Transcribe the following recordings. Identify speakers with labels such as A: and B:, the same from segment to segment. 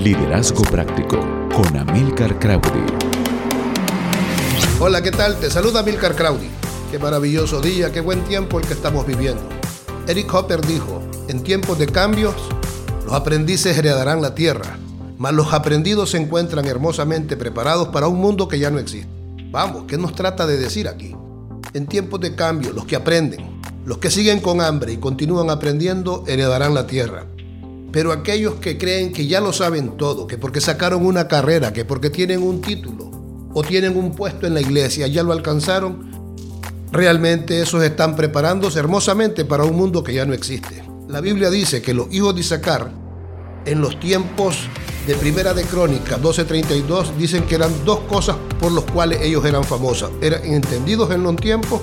A: Liderazgo Práctico con Amilcar Crowdy.
B: Hola, ¿qué tal? Te saluda Amilcar Crowdy. Qué maravilloso día, qué buen tiempo el que estamos viviendo. Eric Hopper dijo, en tiempos de cambios, los aprendices heredarán la tierra, mas los aprendidos se encuentran hermosamente preparados para un mundo que ya no existe. Vamos, ¿qué nos trata de decir aquí? En tiempos de cambio, los que aprenden, los que siguen con hambre y continúan aprendiendo, heredarán la tierra. Pero aquellos que creen que ya lo saben todo, que porque sacaron una carrera, que porque tienen un título o tienen un puesto en la iglesia, ya lo alcanzaron, realmente esos están preparándose hermosamente para un mundo que ya no existe. La Biblia dice que los hijos de Isaacar, en los tiempos de Primera de Crónica 12:32, dicen que eran dos cosas por las cuales ellos eran famosos. Eran entendidos en los tiempos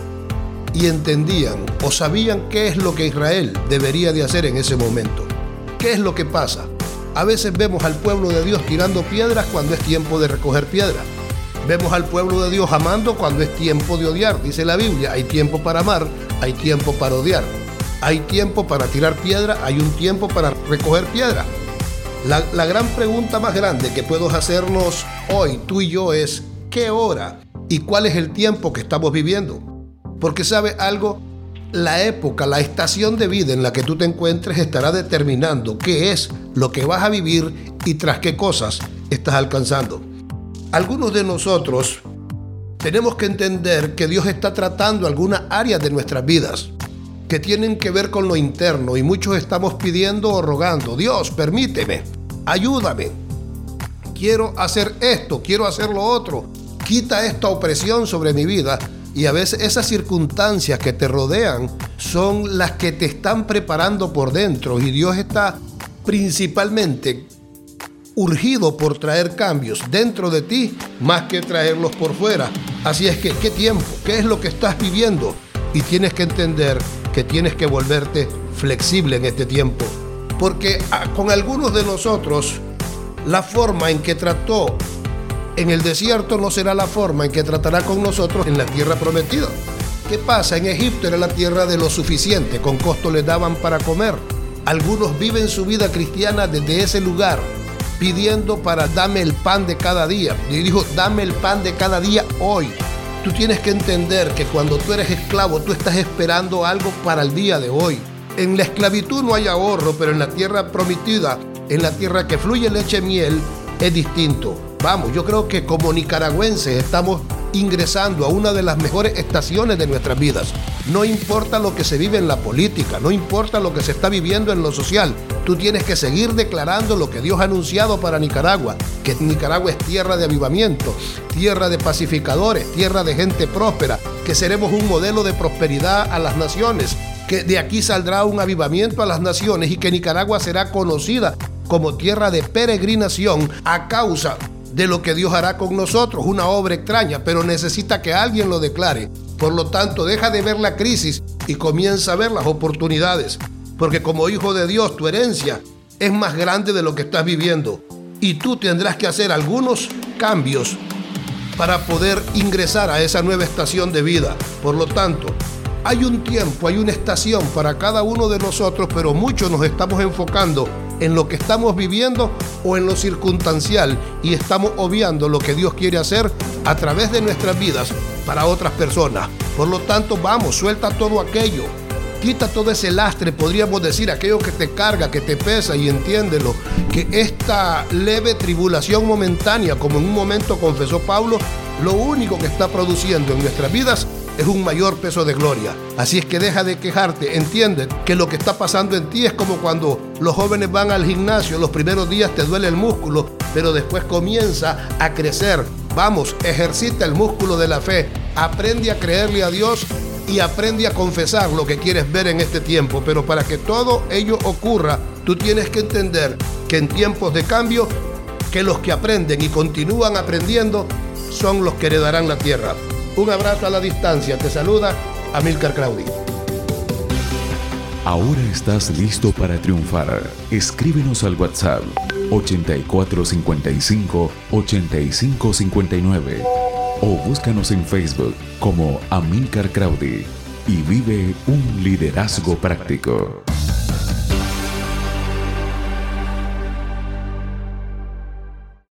B: y entendían o sabían qué es lo que Israel debería de hacer en ese momento. ¿Qué es lo que pasa? A veces vemos al pueblo de Dios tirando piedras cuando es tiempo de recoger piedras. Vemos al pueblo de Dios amando cuando es tiempo de odiar. Dice la Biblia, hay tiempo para amar, hay tiempo para odiar. Hay tiempo para tirar piedra, hay un tiempo para recoger piedra. La, gran pregunta más grande que puedo hacernos hoy, tú y yo, es ¿qué hora y cuál es el tiempo que estamos viviendo? Porque sabe algo, la época, la estación de vida en la que tú te encuentres estará determinando qué es lo que vas a vivir y tras qué cosas estás alcanzando. Algunos de nosotros tenemos que entender que Dios está tratando algunas áreas de nuestras vidas que tienen que ver con lo interno y muchos estamos pidiendo o rogando, Dios, permíteme, ayúdame, quiero hacer esto, quiero hacer lo otro, quita esta opresión sobre mi vida y a veces esas circunstancias que te rodean son las que te están preparando por dentro y Dios está principalmente urgido por traer cambios dentro de ti más que traerlos por fuera. Así es que, ¿qué tiempo? ¿Qué es lo que estás viviendo? Y tienes que entender que tienes que volverte flexible en este tiempo. Porque ah, con algunos de nosotros, la forma en que trató en el desierto no será la forma en que tratará con nosotros en la tierra prometida. ¿Qué pasa? En Egipto era la tierra de lo suficiente, con costo les daban para comer. Algunos viven su vida cristiana desde ese lugar, pidiendo para dame el pan de cada día. Y dijo, dame el pan de cada día hoy. Tú tienes que entender que cuando tú eres esclavo, tú estás esperando algo para el día de hoy. En la esclavitud no hay ahorro, pero en la tierra prometida, en la tierra que fluye leche y miel, es distinto. Vamos, yo creo que como nicaragüenses estamos ingresando a una de las mejores estaciones de nuestras vidas. No importa lo que se vive en la política, no importa lo que se está viviendo en lo social, tú tienes que seguir declarando lo que Dios ha anunciado para Nicaragua, que Nicaragua es tierra de avivamiento, tierra de pacificadores, tierra de gente próspera, que seremos un modelo de prosperidad a las naciones, que de aquí saldrá un avivamiento a las naciones y que Nicaragua será conocida como tierra de peregrinación a causa de lo que Dios hará con nosotros, una obra extraña, pero necesita que alguien lo declare. Por lo tanto, deja de ver la crisis y comienza a ver las oportunidades, porque como hijo de Dios, tu herencia es más grande de lo que estás viviendo y tú tendrás que hacer algunos cambios para poder ingresar a esa nueva estación de vida. Por lo tanto, hay un tiempo, hay una estación para cada uno de nosotros, pero muchos nos estamos enfocando en lo que estamos viviendo o en lo circunstancial y estamos obviando lo que Dios quiere hacer a través de nuestras vidas para otras personas. Por lo tanto, vamos, suelta todo aquello. Quita todo ese lastre, podríamos decir, aquello que te carga, que te pesa y entiéndelo, que esta leve tribulación momentánea, como en un momento confesó Pablo, lo único que está produciendo en nuestras vidas es un mayor peso de gloria. Así es que deja de quejarte, entiende que lo que está pasando en ti es como cuando los jóvenes van al gimnasio, los primeros días te duele el músculo, pero después comienza a crecer. Vamos, ejercita el músculo de la fe, aprende a creerle a Dios y aprende a confesar lo que quieres ver en este tiempo. Pero para que todo ello ocurra, tú tienes que entender que en tiempos de cambio, que los que aprenden y continúan aprendiendo son los que heredarán la tierra. Un abrazo a la distancia. Te saluda Amilcar Claudi.
A: Ahora estás listo para triunfar. Escríbenos al WhatsApp 8455 8559 o búscanos en Facebook como Amilcar Crowdy y vive un liderazgo práctico.